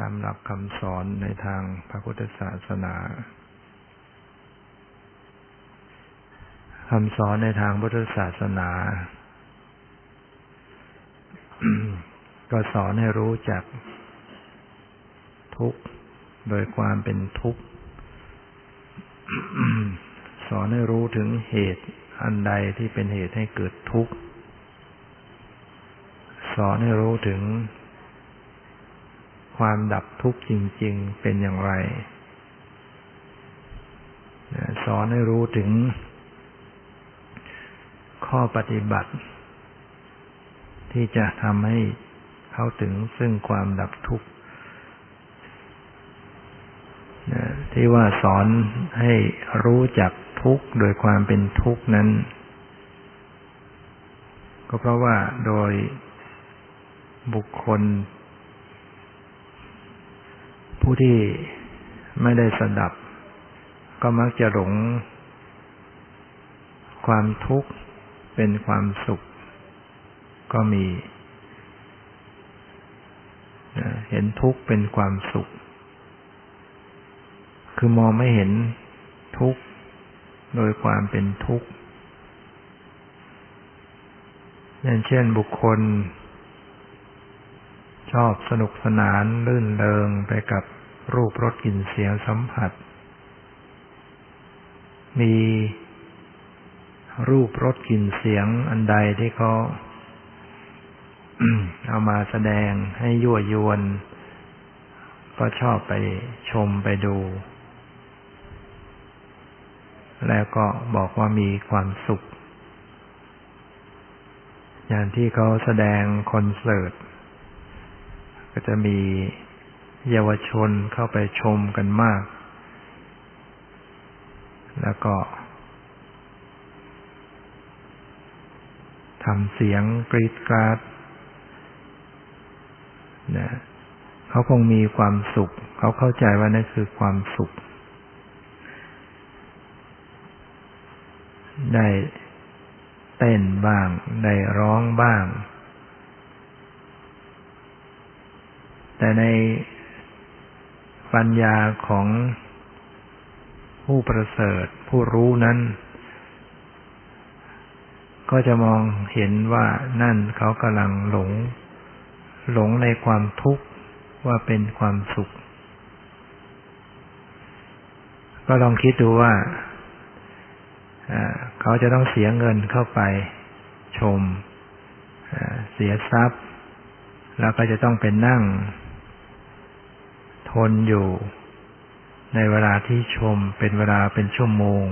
ตามหลักคำสอนในทางพระพุทธศาสนาคำสอนในทางพุทธศาสนา ก็สอนให้รู้จัก ทุกข์โดยความเป็นทุกข์สอนให้รู้ถึงเหตุอันใดที่เป็นเหตุให้เกิดทุกข์ สอนให้รู้ถึง ความดับทุกข์จริง ๆ เป็นอย่างไร สอนให้รู้ถึงข้อปฏิบัติ ที่จะทำให้เข้าถึงซึ่งความดับทุกข์ที่ว่าสอนให้รู้จักทุกข์โดยความเป็นทุกข์นั้น ก็เพราะว่าโดยบุคคล ผู้ที่ไม่ได้สดับ ก็มักจะหลง ความทุกข์เป็นความสุข ก็มี เห็นทุกข์เป็นความสุข คือมองไม่เห็นทุกข์โดยความเป็นทุกข์อย่างเช่นบุคคล ชอบสนุกสนานลื่นเริงไปกับรูปรสกลิ่นเสียงสัมผัส มีรูปรสกลิ่นเสียงอันใดที่เขาเอามาแสดงให้ยั่วยวน ก็ชอบไปชมไปดู แล้วก็บอกว่ามีความสุข อย่างที่เขาแสดงคอนเสิร์ต ก็จะมีเยาวชนเข้าไปชมกันมาก แล้วก็ทำเสียงกรีดกราดนะเขาคงมีความสุข เขาเข้าใจว่านั่นคือความสุข ได้เต้นบ้าง ได้ร้องบ้าง แต่ในปัญญาของผู้ประเสริฐ ผู้รู้นั้น ก็จะมองเห็นว่านั่นเขากำลังหลง หลงในความทุกข์ว่าเป็นความสุข ก็ลองคิดดูว่าเขาจะต้องเสียเงินเข้าไปชม เสียทรัพย์ แล้วก็จะต้องเป็นนั่ง ทนอยู่ ในเวลาที่ชมเป็นเวลาเป็นชั่วโมง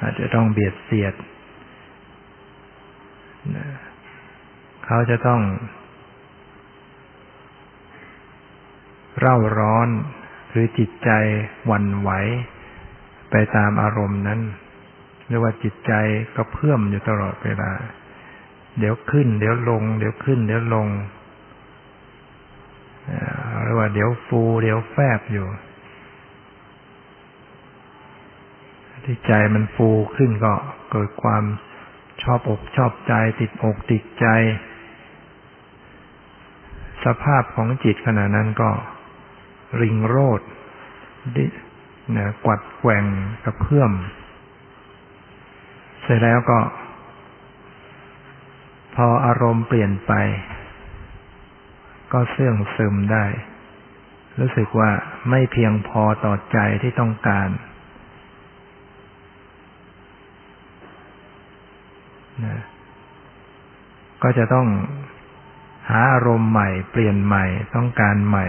อาจจะต้องเบียดเสียดเขาจะต้อง เร่าร้อนหรือจิตใจหวั่นไหว ไปตามอารมณ์นั้นเรียกว่าจิตใจก็เพื่อมอยู่ตลอดเวลา เดี๋ยวขึ้น เดี๋ยวลง เดี๋ยวขึ้น เดี๋ยวลง ว่าเดี๋ยวฟู เดี๋ยวแฟบอยู่ ที่ใจมันฟูขึ้นก็เกิดความชอบอกชอบใจ ติดอกติดใจ สภาพของจิตขณะนั้นก็ริงโรดดิเนี่ยกวัดแกว่งกระเพื่อม เสร็จแล้วก็ พออารมณ์เปลี่ยนไป ก็เสื่องซึมได้ รู้สึกว่าไม่เพียงพอต่อใจที่ต้องการนะก็จะต้องหาอารมณ์ใหม่ เปลี่ยนใหม่ ต้องการใหม่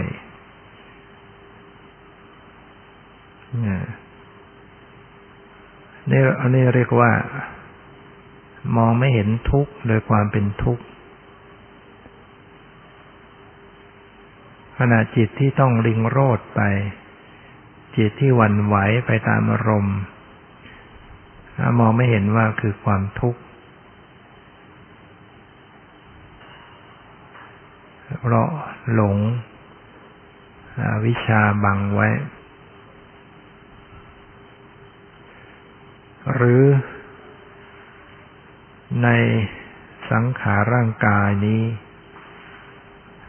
นี่อันนี้เรียกว่า มองไม่เห็นทุกข์โดยความเป็นทุกข์ ขณะจิตที่ต้องลิงโรดไป จิตที่วันไหวไปตามอารมณ์มองไม่เห็นว่าคือความทุกข์เพราะหลงวิชาบังไว้ หรือในสังขารร่างกายนี้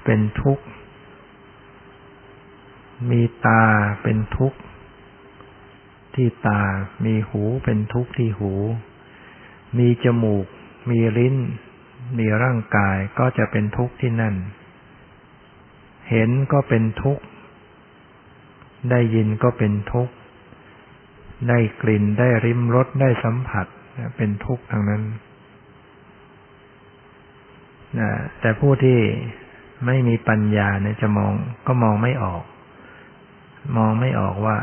เป็นทุกข์ มีตาเป็นทุกข์ที่ตา มีหูเป็นทุกข์ที่หู มีจมูก มีลิ้น มีร่างกายก็จะเป็นทุกข์ที่นั่น เห็นก็เป็นทุกข์ ได้ยินก็เป็นทุกข์ ได้กลิ่น ได้ริมรส ได้สัมผัส เป็นทุกข์ทั้งนั้นนะแต่ผู้ที่ไม่มีปัญญาเนี่ยจะมองก็มองไม่ออก มองไม่ออกว่า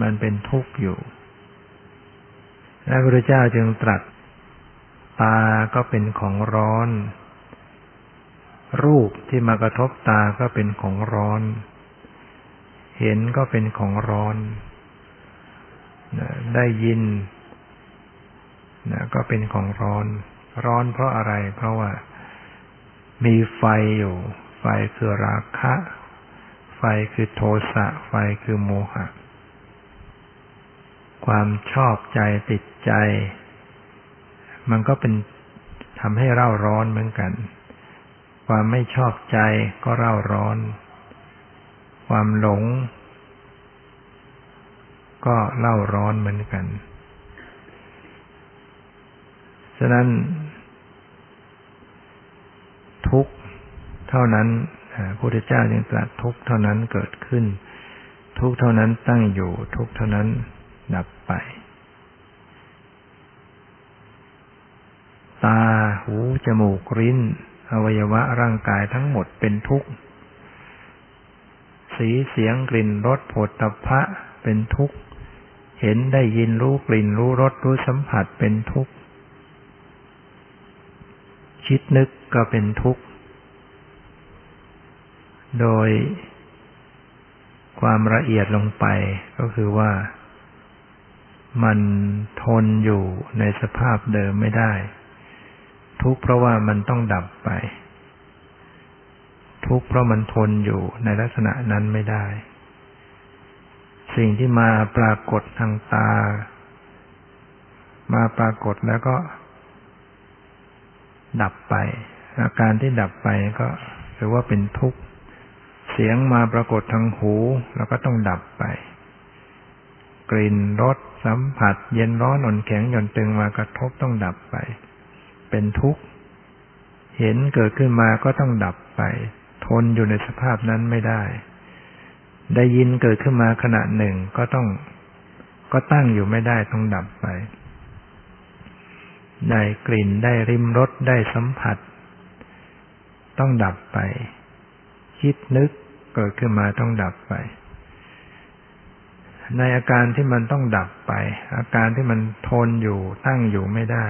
มันเป็นทุกข์อยู่พระพุทธเจ้าจึงตรัส ตาก็เป็นของร้อน รูปที่มากระทบตาก็เป็นของร้อน เห็นก็เป็นของร้อน ได้ยินก็เป็นของร้อน ร้อนเพราะอะไร เพราะว่า มีไฟอยู่ ไฟคือราคะ ไฟคือโทสะไฟคือโมหะ ความชอบใจติดใจ มันก็เป็นทำให้เร่าร้อนเหมือนกัน ความไม่ชอบใจก็เร่าร้อน ความหลง ก็เล่าร้อนเหมือนกัน ฉะนั้น ทุกเท่านั้น พระพุทธเจ้ายังตรัสทุกเท่านั้นเกิดขึ้น ทุกเท่านั้นตั้งอยู่ ทุกเท่านั้นดับไป ตาหูจมูกลิ้น อวัยวะร่างกายทั้งหมดเป็นทุกข์ สีเสียงกลิ่นรสผดตภะเป็นทุกข์ เห็นได้ยินรู้กลิ่นรู้รสรู้สัมผัสเป็นทุกข์ คิดนึกก็เป็นทุกข์ โดยความละเอียดลงไปก็คือว่ามันทนอยู่ในสภาพเดิมไม่ได้ ทุกข์เพราะว่ามันต้องดับไป ทุกข์เพราะมันทนอยู่ในลักษณะนั้นไม่ได้ สิ่งที่มาปรากฏทางตา มาปรากฏแล้วก็ ดับไป อาการที่ดับไปก็ถือว่าเป็นทุกข์ เสียงมาปรากฏทางหูแล้วก็ต้องดับไป กลิ่นรสสัมผัส เย็นร้อนอ่อนแข็งหย่อนตึงมากระทบต้องดับไป เป็นทุกข์ เห็นเกิดขึ้นมาก็ต้องดับไป ทนอยู่ในสภาพนั้นไม่ได้ ได้ยินเกิดขึ้นมาขณะหนึ่งก็ต้อง ก็ตั้งอยู่ไม่ได้ต้องดับไป ได้กลิ่นได้ริมรสได้สัมผัส ต้องดับไป คิดนึกเกิดขึ้นมาต้องดับไป ในอาการที่มันต้องดับไป อาการที่มันทนอยู่ตั้งอยู่ไม่ได้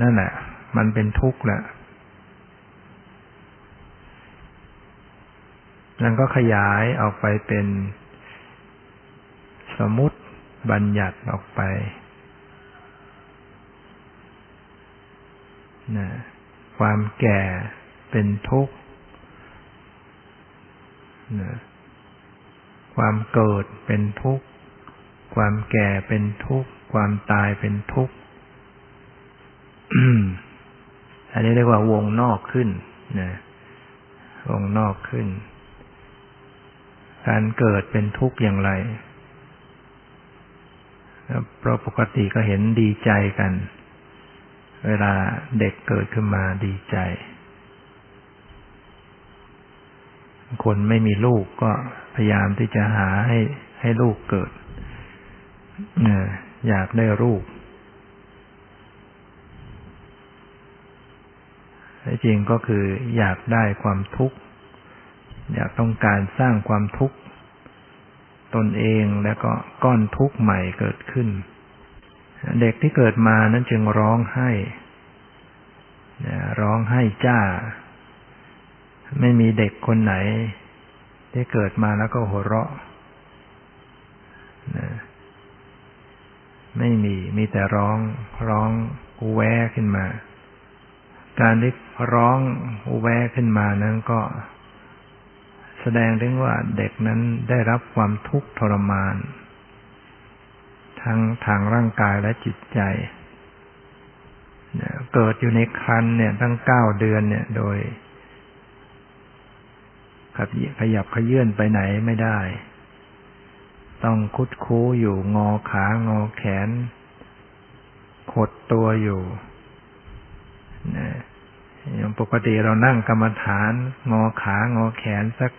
นั่นแหละ มันเป็นทุกข์แหละนั่นก็ขยายออกไปเป็นสมมติบัญญัติออกไปนะความแก่เป็นทุกข์ ความเกิดเป็นทุกข์ ความแก่เป็นทุกข์ ความตายเป็นทุกข์อันนี้เรียกว่าวงนอกขึ้นนะวงนอกขึ้น การเกิดเป็นทุกข์อย่างไรเพราะปกติก็เห็นดีใจกัน เวลาเด็กเกิดขึ้นมาดีใจ คนไม่มีลูกก็พยายามที่จะหาให้ให้ลูกเกิดอยากได้ลูกจริงก็คืออยากได้ความทุกข์ อยากต้องการสร้างความทุกข์ ตนเองแล้วก็ก้อนทุกข์ใหม่เกิดขึ้น เด็กที่เกิดมานั้นจึงร้องไห้ร้องไห้จ้า ไม่มีเด็กคนไหน ที่เกิดมาแล้วก็หัวเราะไม่มี มีแต่ร้อง ร้องอูแวขึ้นมา การที่ร้องอูแวขึ้นมานั้นก็ แสดงถึงว่าเด็กนั้นได้รับความทุกข์ทรมาน ทั้งทางร่างกายและจิตใจ เกิดอยู่ในครันเนี่ย ตั้งเก้าเดือนเนี่ย โดย ขยับขยื่นไปไหนไม่ได้ ต้องคุดคู้อยู่งอขางอแขนขดตัวอยู่นะอย่างปกติเรานั่งกรรมฐาน งอขางอแขนสัก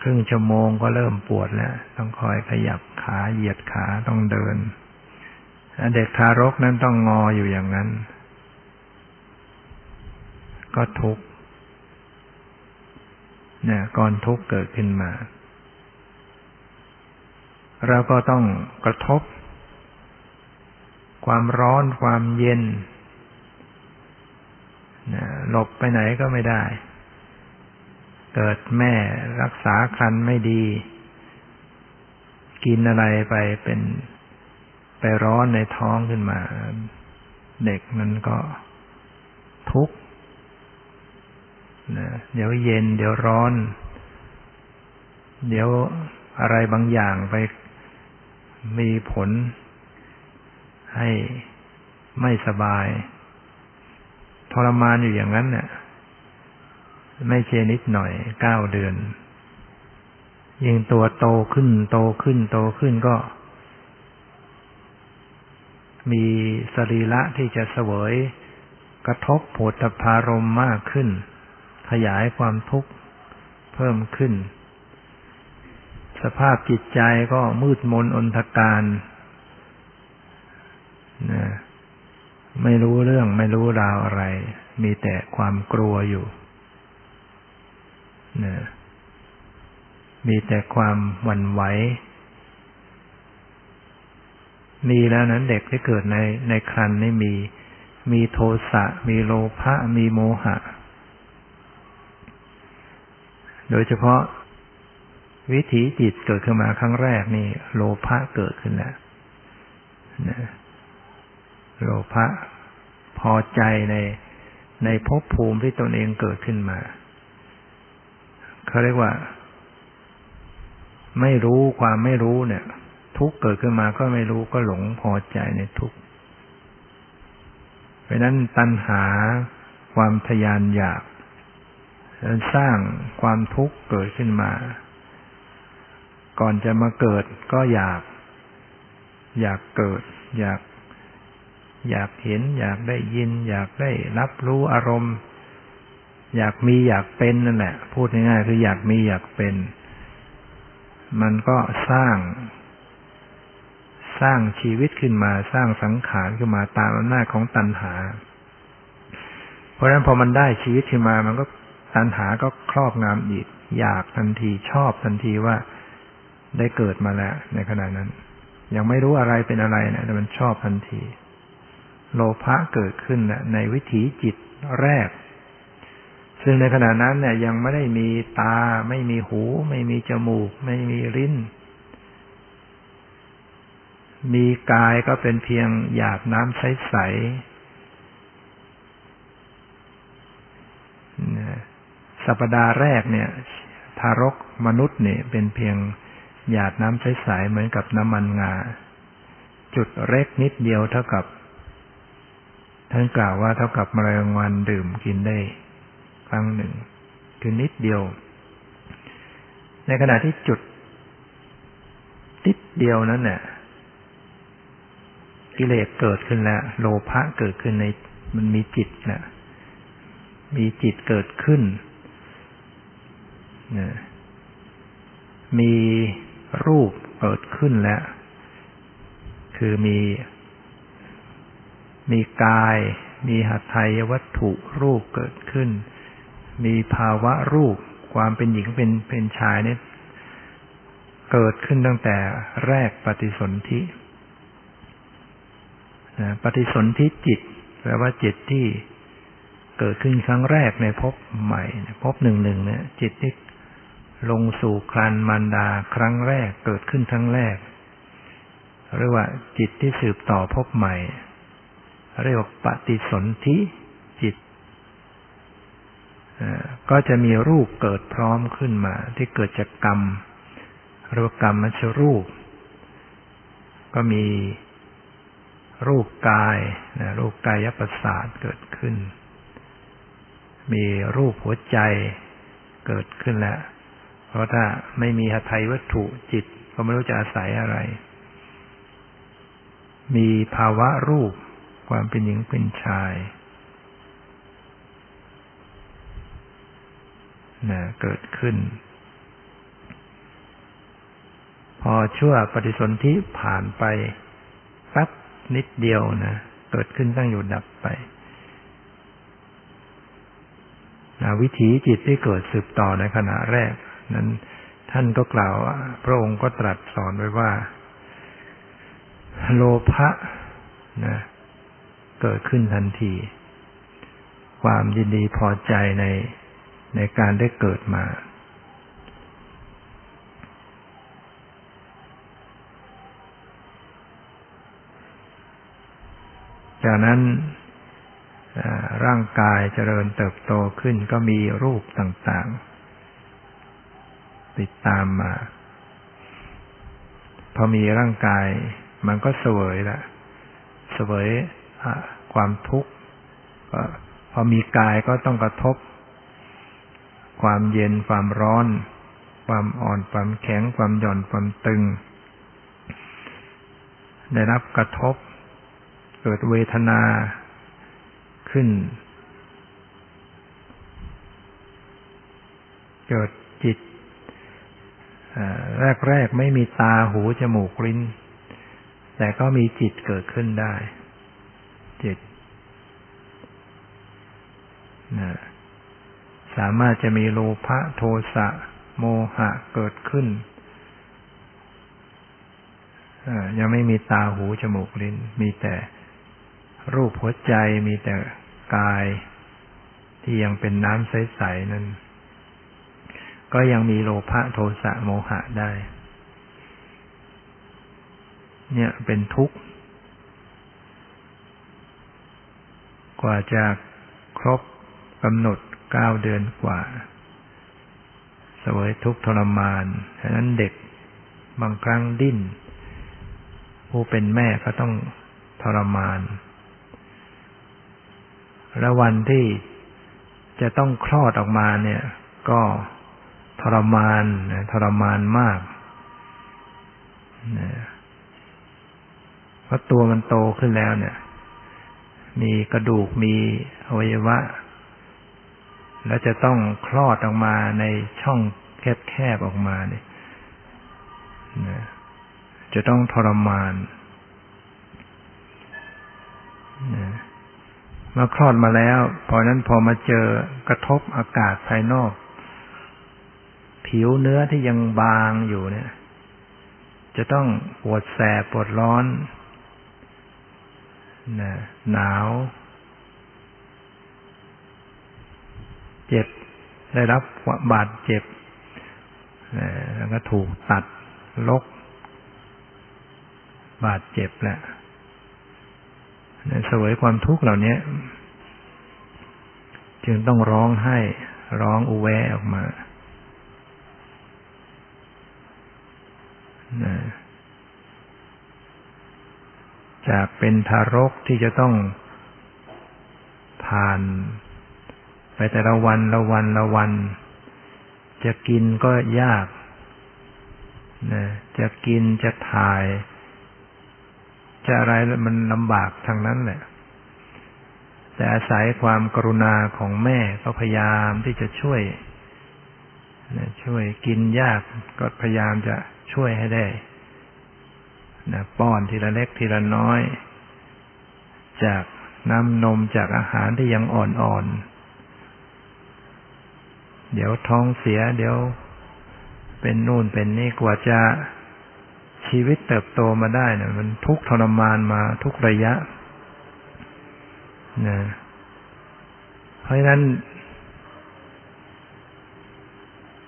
ครึ่งชั่วโมงก็เริ่มปวดแล้ว ต้องคอยขยับขาเหยียดขาต้องเดินเด็กทารกนั้นต้องงออยู่อย่างนั้น ก็ทุกข์ นี่ยก่อนทุกข์เกิดขึ้นมา เราก็ต้องกระทบ ความร้อนความเย็นหลบไปไหนก็ไม่ได้ เกิดแม่รักษาคันไม่ดี กินอะไรไปเป็นไปร้อนในท้องขึ้นมา เด็กมันก็ทุกข์ นะเดี๋ยวเย็น เดี๋ยวร้อน เดี๋ยวอะไรบางอย่างไปมีผล ให้ไม่สบาย ทรมานอยู่อย่างนั้นเนี่ยไม่เชนิดหน่อยเก้าเดือน ยิ่งตัวโตขึ้น โตขึ้น โตขึ้นก็ มีสรีระที่จะเสวย กระทบโผฏฐารมมากขึ้น ขยายความทุกข์เพิ่มขึ้น สภาพจิตใจก็มืดมนอนทการนะไม่รู้เรื่องไม่รู้ราวอะไร มีแต่ความกลัวอยู่นะมีแต่ความหวั่นไหวมีแล้วนั้นเด็กที่เกิดในในครันนี่มี มีโทสะ มีโลภะ มีโมหะ โดยเฉพาะวิถีจิตเกิดขึ้นมาครั้งแรกนี่ โลภะเกิดขึ้นแล้วนะโลภะพอใจในในภพภูมิที่ตนเองเกิดขึ้นมาเขาเรียกว่า ไม่รู้ความไม่รู้เนี่ย ทุกเกิดขึ้นมาก็ไม่รู้ก็หลงพอใจในทุกเพราะนั้นตัณหาความทยานอยาก สร้างความทุกข์เกิดขึ้นมา ก่อนจะมาเกิดก็อยาก อยากเกิด อยาก อยากเห็น อยากได้ยิน อยากได้รับรู้อารมณ์ อยากมีอยากเป็นนั่นแหละ พูดง่ายๆคืออยากมีอยากเป็น มันก็สร้าง สร้างชีวิตขึ้นมา สร้างสังขารขึ้นมาตามอำนาจของตัณหา เพราะฉะนั้นพอมันได้ชีวิตขึ้นมามันก็ ตัณหาก็ครอบงำอีก อยากทันทีชอบทันทีว่าได้เกิดมาแล้ว ในขณะนั้น ยังไม่รู้อะไรเป็นอะไรนะแต่มันชอบทันที โลภะเกิดขึ้นนะในวิถีจิตแรก ซึ่งในขณะนั้นเนี่ย ยังไม่ได้มีตา ไม่มีหู ไม่มีจมูก ไม่มีลิ้น มีกายก็เป็นเพียงหยาดน้ำใสๆ สัปดาห์แรกเนี่ย ทารกมนุษย์เนี่ย เป็นเพียงหยาดน้ำใสๆเหมือนกับน้ำมันงา จุดเล็กนิดเดียวเท่ากับ ท่านกล่าวว่าเท่ากับมรงวันดื่มกินได้ ครั้งหนึ่ง คือนิดเดียว ในขณะที่จุดนิดเดียวนั้นเนี่ยกิเลสเกิดขึ้นแล้ว โลภะเกิดขึ้นใน มันมีจิตนะมีจิตเกิดขึ้น มีรูปเกิดขึ้นแล้ว คือมี มีกาย มีหัตถยวัตถุรูปเกิดขึ้น มีภาวะรูปความเป็นหญิงเป็นเป็นชายเนี่ยเกิดขึ้นตั้งแต่แรกปฏิสนธิปฏิสนธิจิตแปลว่าจิตที่เกิดขึ้นครั้งแรกในภพใหม่ภพหนึ่งหนึ่งเนี่ยจิตที่ ลงสู่ครันมารดาครั้งแรกเกิดขึ้นครั้งแรก เรียกว่าจิตที่สืบต่อภพใหม่ เรียกว่าปฏิสนธิจิต ก็จะมีรูปเกิดพร้อมขึ้นมา ที่เกิดจากกรรมเรียกว่ากรรมมชรูป ก็มีรูปกายนะรูปกายประสาทเกิดขึ้น มีรูปหัวใจเกิดขึ้นแล้ว เพราะถ้าไม่มีหทัยวัตถุจิต ก็ไม่รู้จะอาศัยอะไร มีภาวะรูปความเป็นหญิงเป็นชายนะเกิดขึ้น พอชั่วปฏิสนธิผ่านไปแป๊บนิดเดียวนะเกิดขึ้นตั้งอยู่ดับไปนะวิถีจิตที่เกิดสืบต่อในขณะแรก นั้นท่านก็กล่าวว่าพระองค์ก็ตรัสสอนไว้ว่า โลภะนะเกิดขึ้นทันที ความยินดีพอใจในในการได้เกิดมา จากนั้นร่างกายเจริญเติบโตขึ้นก็มีรูปต่างๆ ติดตามมา พอมีร่างกาย มันก็เสวยละเสวยความทุกข์พอมีกายก็ต้องกระทบ ความเย็นความร้อน ความอ่อนความแข็งความหย่อนความตึง ได้รับกระทบ เกิดเวทนาขึ้น เกิดจิต แรกๆไม่มีตาหูจมูกลิ้น แต่ก็มีจิตเกิดขึ้นได้ จิตนะสามารถจะมีโลภะโทสะโมหะเกิดขึ้นยังไม่มีตาหูจมูกลิ้น มีแต่รูปหัวใจมีแต่กายที่ยังเป็นน้ำใสๆนั้น ก็ยังมีโลภะโทสะโมหะได้ เนี่ยเป็นทุกข์ กว่าจะครบกำหนดเก้าเดือนกว่าสวยทุกข์ทรมานฉะนั้นเด็กบางครั้งดิ้น ผู้เป็นแม่ก็ต้องทรมาน แล้ววันที่จะต้องคลอดออกมาเนี่ย ก็ รมานทรมานมากเพราะตัวมันโตขึ้นแล้วเนี่ย มีกระดูกมีอวัยวะ แล้วจะต้องคลอดออกมาในช่องแคบๆออกมาเนี่ยจะต้องทรมานนะเมื่อคลอดมาแล้ว พอนั้นพอมาเจอกระทบอากาศภายนอก ผิวเนื้อที่ยังบางอยู่เนี่ย จะต้องปวดแสบปวดร้อนนะหนาว เจ็บได้รับบาดเจ็บแล้วก็ถูกตัดลก บาดเจ็บแหละสวยความทุกข์เหล่านี้จึงต้องร้องให้ร้องอุแวออกมา จากเป็นทารกที่จะต้องผ่าน ไปแต่ละวันละวันละวัน จะกินก็ยากนะจะกินจะถ่าย จะอะไรมันลำบากทางนั้นแหละ แต่อาศัยความกรุณาของแม่ก็พยายามที่จะช่วยนะช่วยกินยากก็พยายามจะ ช่วยให้ได้นะป้อนทีละเล็กทีละน้อย จากน้ำนมจากอาหารที่ยังอ่อนๆ เดี๋ยวท้องเสีย เดี๋ยวเป็นนู่นเป็นนี่กว่าจะชีวิตเติบโตมาได้เนี่ยมันทุกทรมานมาทุกระยะนะเพราะฉะนั้น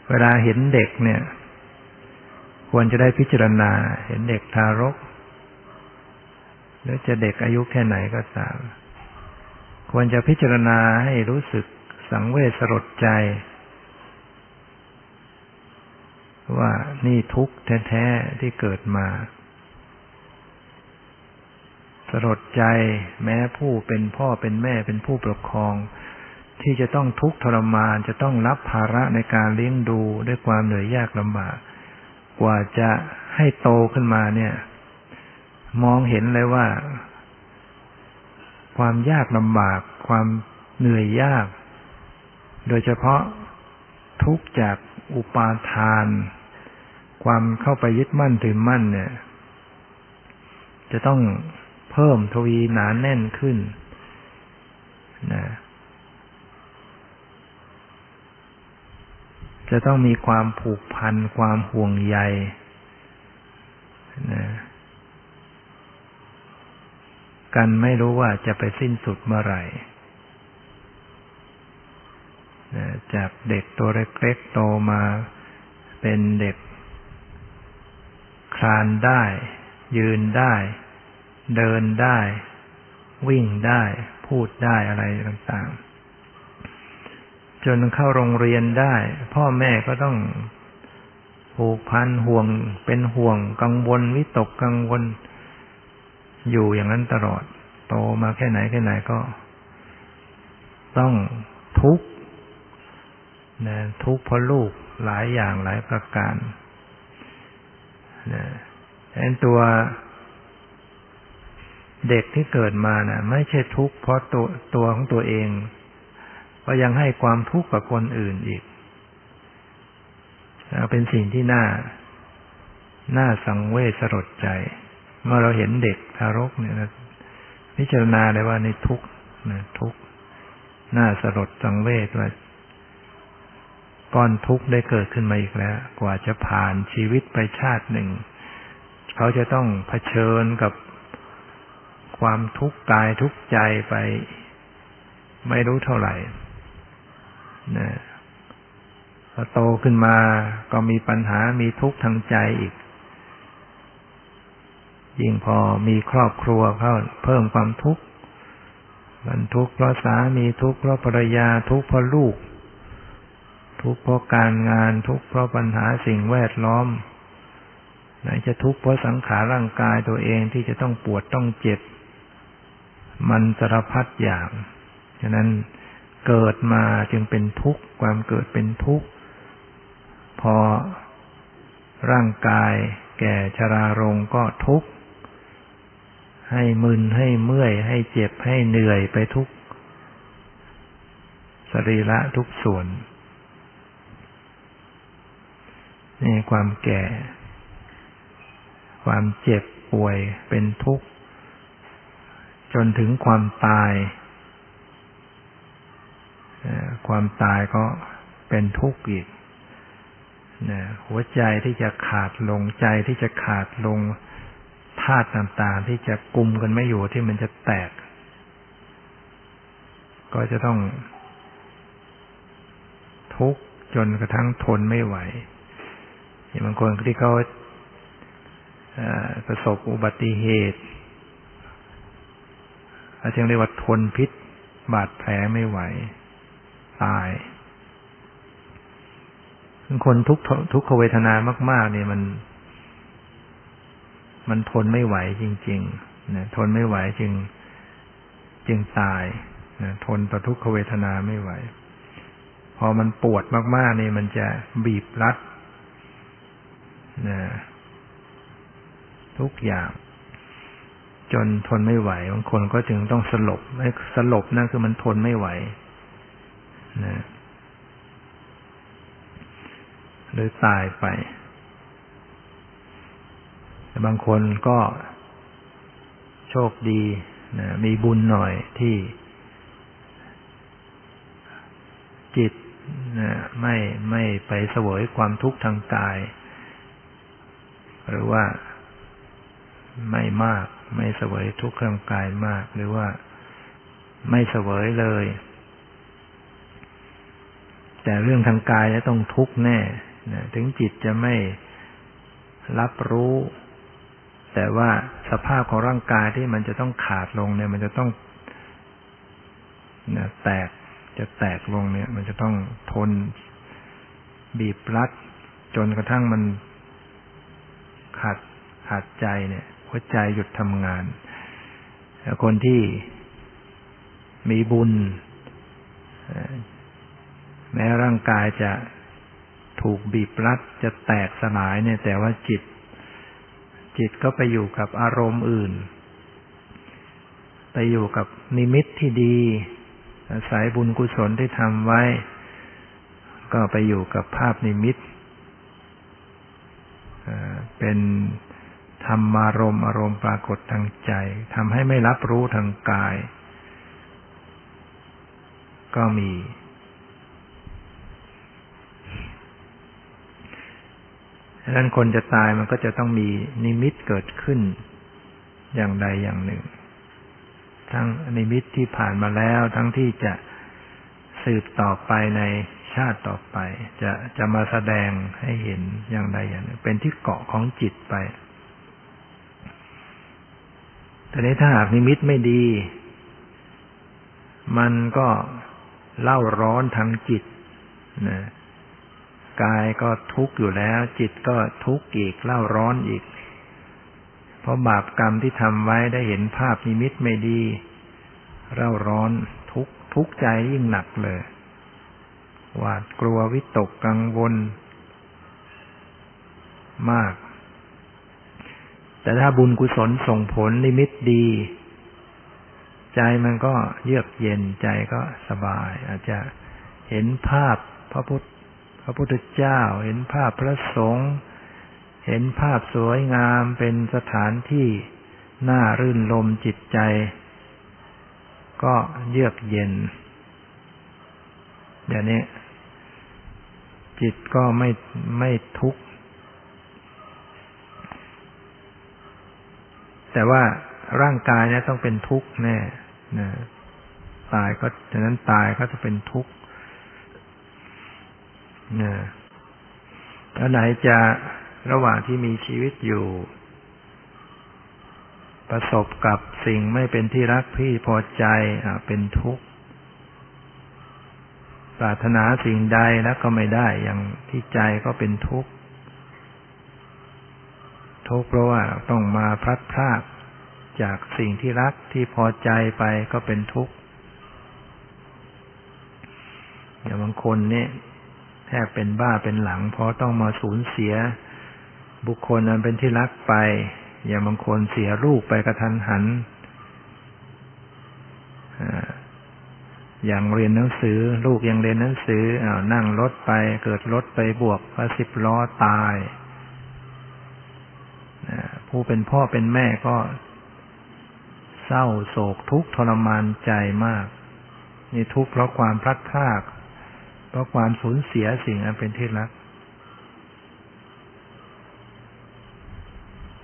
เวลาเห็นเด็กเนี่ย ควรจะได้พิจารณาเห็นเด็กทารก หรือจะเด็กอายุแค่ไหนก็ตาม ควรจะพิจารณาให้รู้สึกสังเวชสลดใจ ว่านี่ทุกข์แท้ๆที่เกิดมาสลดใจแม้ผู้เป็นพ่อเป็นแม่เป็นผู้ปกครอง ที่จะต้องทุกข์ทรมานจะต้องรับภาระในการเลี้ยงดูด้วยความเหนื่อยยากลำบาก กว่าจะให้โตขึ้นมาเนี่ย มองเห็นเลยว่า ความยากลำบาก ความเหนื่อยยาก โดยเฉพาะทุกข์จากอุปาทาน ความเข้าไปยึดมั่นถือมั่นเนี่ย จะต้องเพิ่มทวีหนานแน่นขึ้นนะ จะต้องมีความผูกพันความห่วงใยนะกันไม่รู้ว่าจะไปสิ้นสุดเมื่อไหร่นะจากเด็กตัวเล็กๆโตมาเป็นเด็ก คลานได้ ยืนได้ เดินได้ วิ่งได้ พูดได้อะไรต่างๆ จนเข้าโรงเรียนได้ พ่อแม่ก็ต้องผูกพันห่วงเป็นห่วงกังวลวิตกกังวล อยู่อย่างนั้นตลอด โตมาแค่ไหนแค่ไหนก็ ต้องทุกข์นะทุกข์เพราะลูกหลายอย่างหลายประการนะดังนั้นตัวเด็กที่เกิดมานะ่ะ ไม่ใช่ทุกข์เพราะตัวตัวของตัวเอง ก็ยังให้ความทุกข์กับคนอื่นอีก เป็นสิ่งที่น่า น่าสังเวชสลดใจ เมื่อเราเห็นเด็กทารกเนี่ยนะพิจารณาเลยว่าในทุกข์นะทุกข์น่าสลดสังเวชว่าก้อนทุกข์ได้เกิดขึ้นมาอีกแล้ว กว่าจะผ่านชีวิตไปชาติหนึ่ง เขาจะต้องเผชิญกับความทุกข์กายทุกข์ใจไปไม่รู้เท่าไหร่ นะพอโตขึ้นมาก็มีปัญหามีทุกข์ทางใจอีก ยิ่งพอมีครอบครัวเข้าเพิ่มความทุกข์มันทุกข์เพราะสามีทุกข์เพราะภรรยาทุกข์เพราะลูก ทุกข์เพราะการงานทุกข์เพราะปัญหาสิ่งแวดล้อมไหนจะทุกข์เพราะสังขารร่างกายตัวเองที่จะต้องปวดต้องเจ็บ มันสารพัดอย่าง ฉะนั้น เกิดมาจึงเป็นทุกข์ ความเกิดเป็นทุกข์ พอร่างกายแก่ชรารงก็ทุกข์ ให้มึนให้เมื่อย ให้เจ็บให้เหนื่อยไปทุกสรีระทุกส่วน นี่ความแก่ ความเจ็บป่วยเป็นทุกข์ จนถึงความตาย ความตายก็เป็นทุกข์อีกหัวใจที่จะขาดลงใจที่จะขาดลงธาตุต่างๆ ที่จะกุมกันไม่อยู่ที่มันจะแตก ก็จะต้อง ทุกข์จนกระทั่งทนไม่ไหวอย่างบางคนที่เขาประสบอุบัติเหตุอาจจะเรียกว่าทนพิษบาดแผลไม่ไหว ตาย คนทุกทุกขเวทนามาก ๆ เนี่ยมัน มันทนไม่ไหวจริงๆนะทนไม่ไหวจึง จึงตายนะทนต่อทุกขเวทนาไม่ไหว พอมันปวดมากๆนี่มันจะบีบรัดนะทุกอย่างจนทนไม่ไหวบางคนก็จึงต้องสลบไอ้สลบนั่นคือมันทนไม่ไหว นะหรือตายไปแต่บางคนก็โชคดีนะมีบุญหน่อยที่ จิตนะไม่ไม่ไปเสวยความทุกข์ทางกาย หรือว่าไม่มาก ไม่เสวยทุกข์ทางกายมาก หรือว่าไม่เสวยเลย แต่เรื่องทางกายจะต้องทุกข์แน่นะถึงจิตจะไม่รับรู้ แต่ว่าสภาพของร่างกายที่มันจะต้องขาดลงเนี่ย มันจะต้องนะแตกจะแตกลงเนี่ย มันจะต้องทนบีบรัดจนกระทั่งมันขาดขาดใจเนี่ยหัวใจหยุดทำงาน คนที่มีบุญ แม้ร่างกายจะถูกบีบรัดจะแตกสลายเนี่ย แต่ว่าจิต จิตก็ไปอยู่กับอารมณ์อื่น ไปอยู่กับนิมิตที่ดี อาศัยบุญกุศลที่ทำไว้ ก็ไปอยู่กับภาพนิมิตเป็นธรรมารมอารมณ์ปรากฏทางใจทำให้ไม่รับรู้ทางกาย ก็มี ดังนั้นคนจะตายมันก็จะต้องมีนิมิตเกิดขึ้น อย่างใดอย่างหนึ่ง ทั้งนิมิตที่ผ่านมาแล้ว ทั้งที่จะสืบต่อไปในชาติต่อไป จะจะมาแสดงให้เห็นอย่างใดอย่างหนึ่ง เป็นที่เกาะของจิตไปแต่นี้ถ้าหากนิมิตไม่ดี มันก็เล่าร้อนทางจิตนะ กายก็ทุกข์อยู่แล้ว จิตก็ทุกข์อีกเล่าร้อนอีก เพราะบาปกรรมที่ทำไว้ได้เห็นภาพนิมิตไม่ดีเล่าร้อนทุกทุกใจยิ่งหนักเลย หวาดกลัววิตกกังวล มาก แต่ถ้าบุญกุศลส่งผลนิมิตดี ใจมันก็เยือกเย็นใจก็สบาย อาจจะเห็นภาพพระพุทธ ระพุทธเจ้า เห็นภาพพระสงฆ์เห็นภาพสวยงามเป็นสถานที่น่ารื่นลมจิตใจ ก็เยือกเย็นอย่างนี้ จิตก็ไม่ไม่ทุกข์ แต่ว่าร่างกายเนี่ยต้องเป็นทุกข์แน่นะตายก็ฉะนั้นตายก็จะเป็นทุกข์ นะแล้วไหนจะระหว่างที่มีชีวิตอยู่ ประสบกับสิ่งไม่เป็นที่รักพี่พอใจอ่าเป็นทุกข์ปรารถนาสิ่งใดแล้วก็ไม่ได้อย่างที่ใจก็เป็นทุกข์ทุกข์เพราะว่าต้องมาพลัดพรากจากสิ่งที่รักที่พอใจไปก็เป็นทุกข์อย่างบางคนเนี่ย แทบเป็นบ้าเป็นหลัง เพราะต้องมาสูญเสีย บุคคลนั้นเป็นที่รักไป อย่างบางคนเสียลูกไปกระทันหันอย่างเรียนหนังสือ ลูกยังเรียนหนังสืออานั่งรถไป เกิดรถไปบวกพระสิบล้อตายผู้เป็นพ่อเป็นแม่ก็ เศร้าโศกทุกข์ทรมานใจมาก นี่ทุกข์เพราะความพลัดพราก เพราะความสูญเสียสิ่งอันเป็นที่รัก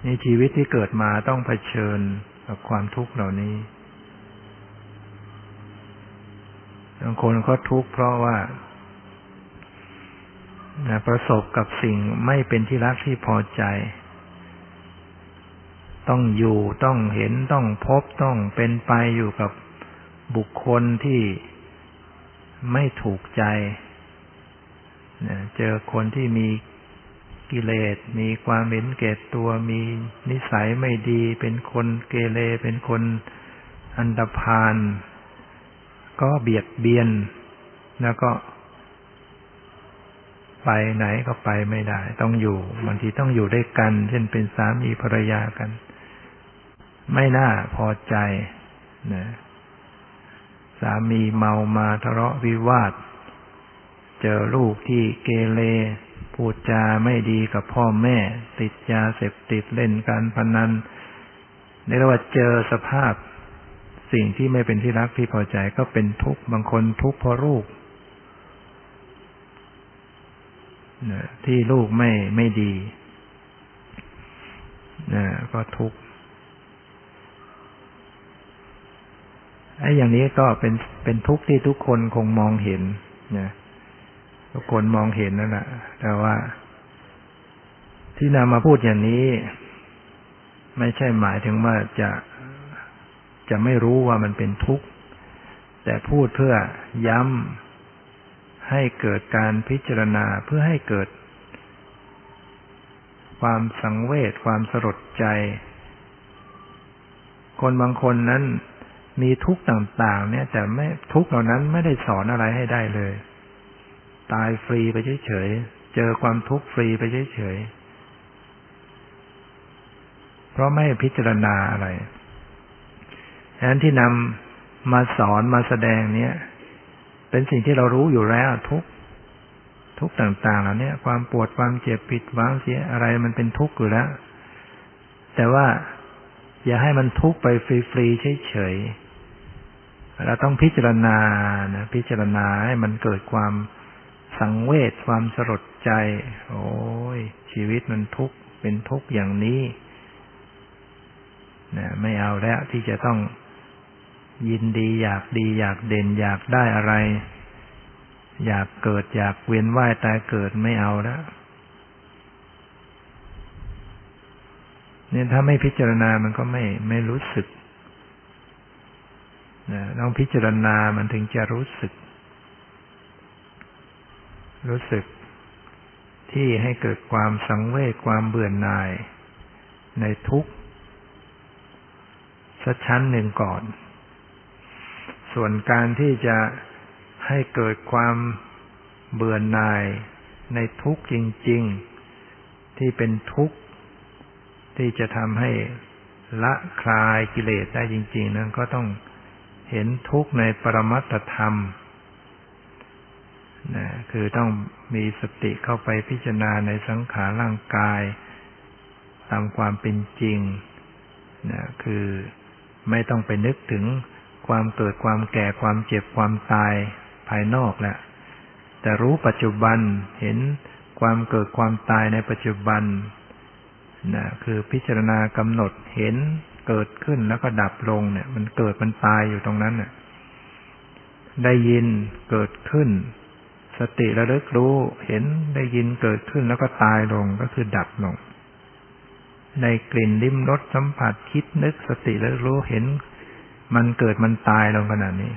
ในชีวิตที่เกิดมาต้องเผชิญกับความทุกข์เหล่านี้บางคนก็ทุกข์เพราะว่าประสบกับสิ่งไม่เป็นที่รักที่พอใจ ต้องอยู่ต้องเห็นต้องพบต้องเป็นไปอยู่กับบุคคลที่ ไม่ถูกใจเจอคนที่มีกิเลส มีความเห็นเกตตัว มีนิสัยไม่ดี เป็นคนเกเร เป็นคนอันดพาน ก็เบียดเบียน แล้วก็ ไปไหนก็ไปไม่ได้ ต้องอยู่บางทีต้องอยู่ด้วยกัน เช่นเป็นสามีภรรยากัน ไม่น่าพอใจนะามีเมามาทะเลาะวิวาท เจอลูกที่เกเรพูดจาไม่ดีกับพ่อแม่ ติดยาเสพติดเล่นการพนันในระหว่าเจอสภาพ สิ่งที่ไม่เป็นที่รักที่พอใจก็เป็นทุกข์บางคนทุกข์เพราะลูกที่ลูกไม่ไม่ดีก็ทุกข์ ไอ้อย่างนี้ก็เป็นเป็นทุกข์ที่ทุกคนคงมองเห็นนะทุกคนมองเห็นนั่นแหละแต่ว่า ที่นำมาพูดอย่างนี้ ไม่ใช่หมายถึงว่าจะจะไม่รู้ว่ามันเป็นทุกข์แต่พูดเพื่อย้ำให้เกิดการพิจารณาเพื่อให้เกิด ความสังเวชความสลดใจคคนบางคนนั้น มีทุกข์ต่างๆ เนี่ย แต่ไม่ทุกข์เหล่านั้นไม่ได้สอนอะไรให้ได้เลย ตายฟรีไปเฉยๆ เจอความทุกข์ฟรีไปเฉยๆ เพราะไม่พิจารณาอะไรฉะนั้นที่นำมาสอนมาแสดงเนี่ย เป็นสิ่งที่เรารู้อยู่แล้วทุกทุกต่างๆเหล่านี้ความปวดความเจ็บปิดวางเสียอะไรมันเป็นทุกข์อยู่แล้ว แต่ว่าอย่าให้มันทุกข์ไปฟรีๆเฉยๆ เราต้องพิจารณานะพิจารณาให้มันเกิดความสังเวชความสลดใจ โอ้ย ชีวิตมันทุกข์เป็นทุกข์อย่างนี้นะไม่เอาแล้วที่จะต้องยินดีอยากดีอยากเด่นอยากได้อะไร อยากเกิดอยากเวียนว่ายตายเกิดไม่เอาแล้วเนี่ยถ้าไม่พิจารณามันก็ไม่ไม่รู้สึก ต้องพิจารณามันถึงจะรู้สึก รู้สึกที่ให้เกิดความสังเวชความเบื่อหน่าย ในทุกสักชั้นหนึ่งก่อน ส่วนการที่จะให้เกิดความเบื่อหน่าย ในทุกจริง ๆ ที่เป็นทุกข์ ที่จะทำให้ละคลายกิเลสได้จริง ๆ นั้นก็ต้อง เห็นทุกข์ในปรมัตธรรมนะคือต้องมีสติเข้าไปพิจารณาในสังขารร่างกาย ตามความเป็นจริงนะคือไม่ต้องไปนึกถึงความเกิดความแก่ความเจ็บความตายภายนอกแหละแต่รู้ปัจจุบันเห็นความเกิดความตายในปัจจุบันนะคือพิจารณากำหนดเห็น เกิดขึ้นแล้วก็ดับลงเนี่ย มันเกิดมันตายอยู่ตรงนั้นเน่ะได้ยินเกิดขึ้น สติระลึกรู้ เห็นได้ยินเกิดขึ้นแล้วก็ตายลงก็คือดับลง ในกลิ่นลิ้มรสสัมผัสคิดนึกสติระลึกรู้เห็น มันเกิดมันตายลงขนาดนี้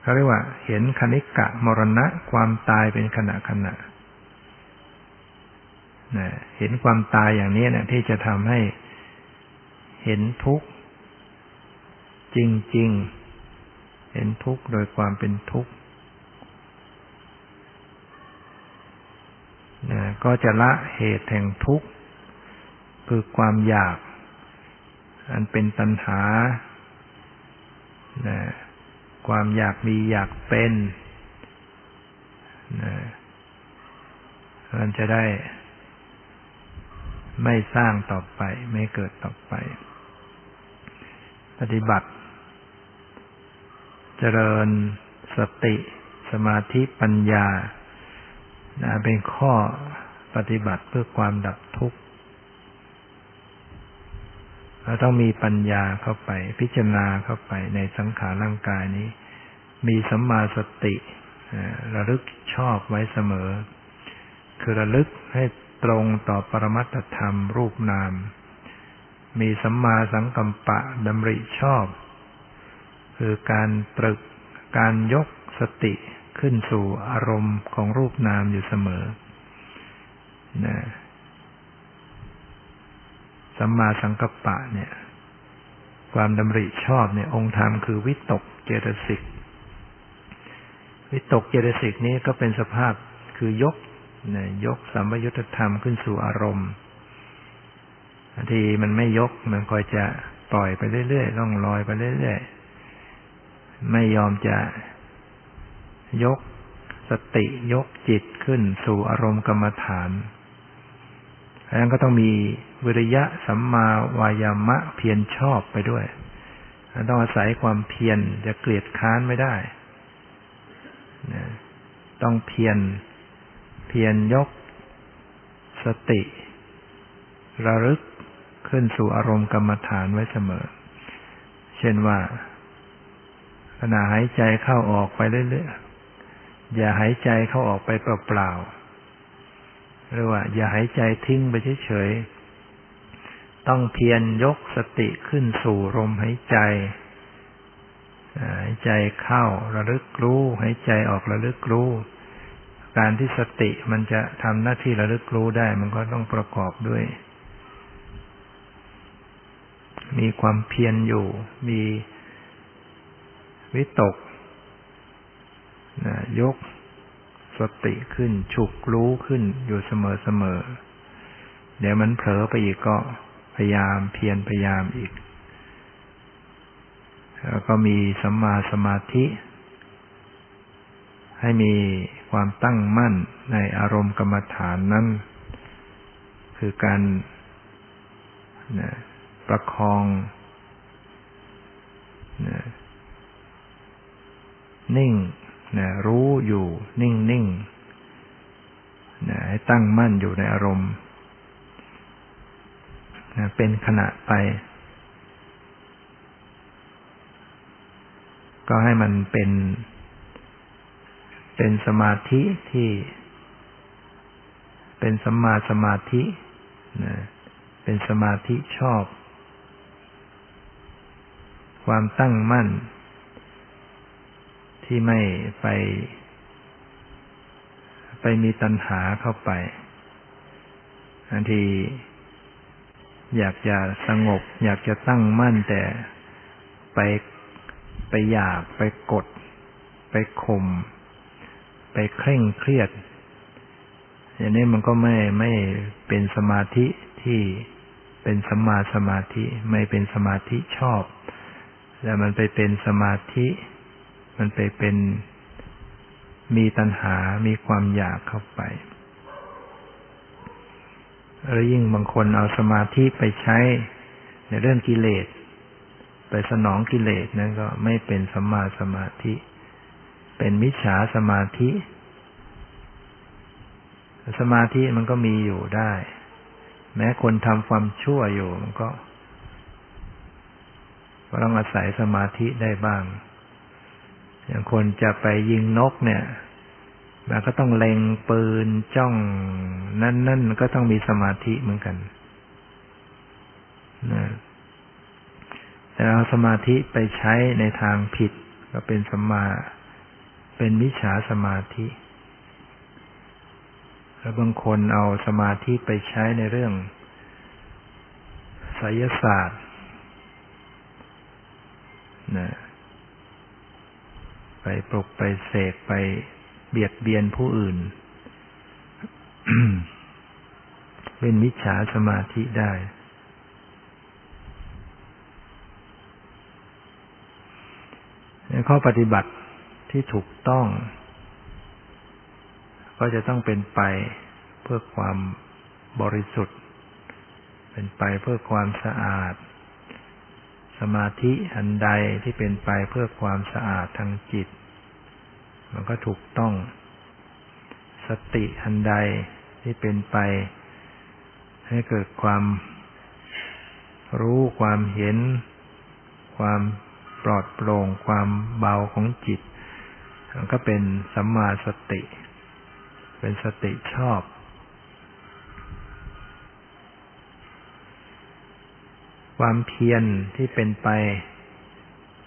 เขาเรียกว่า เห็นคณิกะมรณะความตายเป็นขณะขณะนะเห็นความตายอย่างนี้เนี่ยที่จะทำให้ เห็นทุกข์จริง ๆ เห็นทุกข์โดยความเป็นทุกข์ก็จะละเหตุแห่งทุกข์ คือความอยาก อันเป็นตัณหา ความอยากมีอยากเป็นมันจะได้ไม่สร้างต่อไป ไม่เกิดต่อไป ปฏิบัติ เจริญสติ สมาธิปัญญานะเป็นข้อปฏิบัติเพื่อความดับทุกข์เราต้องมีปัญญาเข้าไป พิจารณาเข้าไปในสังขารร่างกายนี้ มีสัมมาสติระลึกชอบไว้เสมอ คือระลึกให้ตรงต่อปรมัตธรรมรูปนาม มีสัมมาสังกัมปะดำริชอบ คือการตรึกการยกสติขึ้นสู่อารมณ์ของรูปนามอยู่เสมอนะสัมมาสังกัปปะเนี่ย ความดำริชอบเนี่ย องค์ธรรมคือวิตกเจตสิก วิตกเจตสิกนี้ก็เป็นสภาพคือยกนะยกสัมยุญธรรมขึ้นสู่อารมณ์ บางทีมันไม่ยกมันคอยจะปล่อยไปเรื่อยๆล่องลอยไปเรื่อยๆไม่ยอมจะยกสติยกจิตขึ้นสู่อารมณ์กรรมฐานดังนั้นก็ต้องมีวิริยะสัมมาวายามะเพียรชอบไปด้วย ต้องอาศัยความเพียรจะเกลียดค้านไม่ได้ ต้องเพียรเพียรยก สติ ระลึก ขึ้นสู่อารมณ์กรรมฐานไว้เสมอ เช่นว่า ขณะหายใจเข้าออกไปเรื่อยๆ อย่าหายใจเข้าออกไปเปล่าๆ หรือว่า อย่าหายใจทิ้งไปเฉยๆ ต้องเพียรยกสติขึ้นสู่ลมหายใจ หายใจเข้าระลึกรู้ หายใจออกระลึกรู้การที่สติมันจะทำหน้าที่ระลึกรู้ได้ มันก็ต้องประกอบด้วย มีความเพียรอยู่ มีวิตกนะยกสติขึ้น ฉุกรู้ขึ้นอยู่เสมอเสมอ เดี๋ยวมันเผลอไปอีกก็พยายามเพียรพยายามอีก แล้วก็มีสัมมาสมาธิ ให้มีความตั้งมั่นในอารมณ์กรรมฐานนั้น คือการนะ ประคองนะนิ่งนะรู้อยู่นิ่งนิ่งนะให้ตั้งมั่นอยู่ในอารมณ์นะเป็นขณะไป ก็ให้มันเป็น เป็นสมาธิที่ เป็นสมมาสมาธินะเป็นสมาธิชอบ ความตั้งมั่น ที่ไม่ไป ไปมีตัณหาเข้าไปบางทีอยากจะสงบ อยากจะตั้งมั่นแต่ไปไปอยากไปกด ไปข่มไปเคร่งเครียด อย่างนี้มันก็ไม่ไม่เป็นสมาธิที่เป็นสัมมาสมาธิ ไม่เป็นสมาธิชอบ แต่มันไปเป็นสมาธิ มันไปเป็นมีตัณหา มีความอยากเข้าไป แล้วยิ่งบางคนเอาสมาธิไปใช้ในเรื่องกิเลส ไปสนองกิเลสนั่นก็ไม่เป็นสัมมาสมาธิ เป็นมิจฉาสมาธิ สมาธิมันก็มีอยู่ได้ แม้คนทำความชั่วอยู่มันก็ ก็ต้องอาศัยสมาธิได้บ้าง อย่างคนจะไปยิงนกเนี่ยมันก็ต้องเล็งปืนจ้อง นั่นนั่นก็ต้องมีสมาธิเหมือนกันนะแต่เอาสมาธิไปใช้ในทางผิด ก็เป็นสมา เป็นมิจฉาสมาธิแล้วบางคนเอาสมาธิไปใช้ในเรื่องไสยศาสตร์ นะไปปลุกไปเสกไปเบียดเบียนผู้อื่น เป็นมิจฉาสมาธิได้ ข้อปฏิบัติที่ถูกต้อง ก็จะต้องเป็นไปเพื่อความบริสุทธิ์ เป็นไปเพื่อความสะอาด สมาธิอันใดที่เป็นไปเพื่อความสะอาดทางจิต มันก็ถูกต้อง สติอันใดที่เป็นไป ให้เกิดความรู้ความเห็น ความปลอดโปร่ง ความเบาของจิต มันก็เป็นสัมมาสติ เป็นสติชอบ ความเพียรที่เป็นไป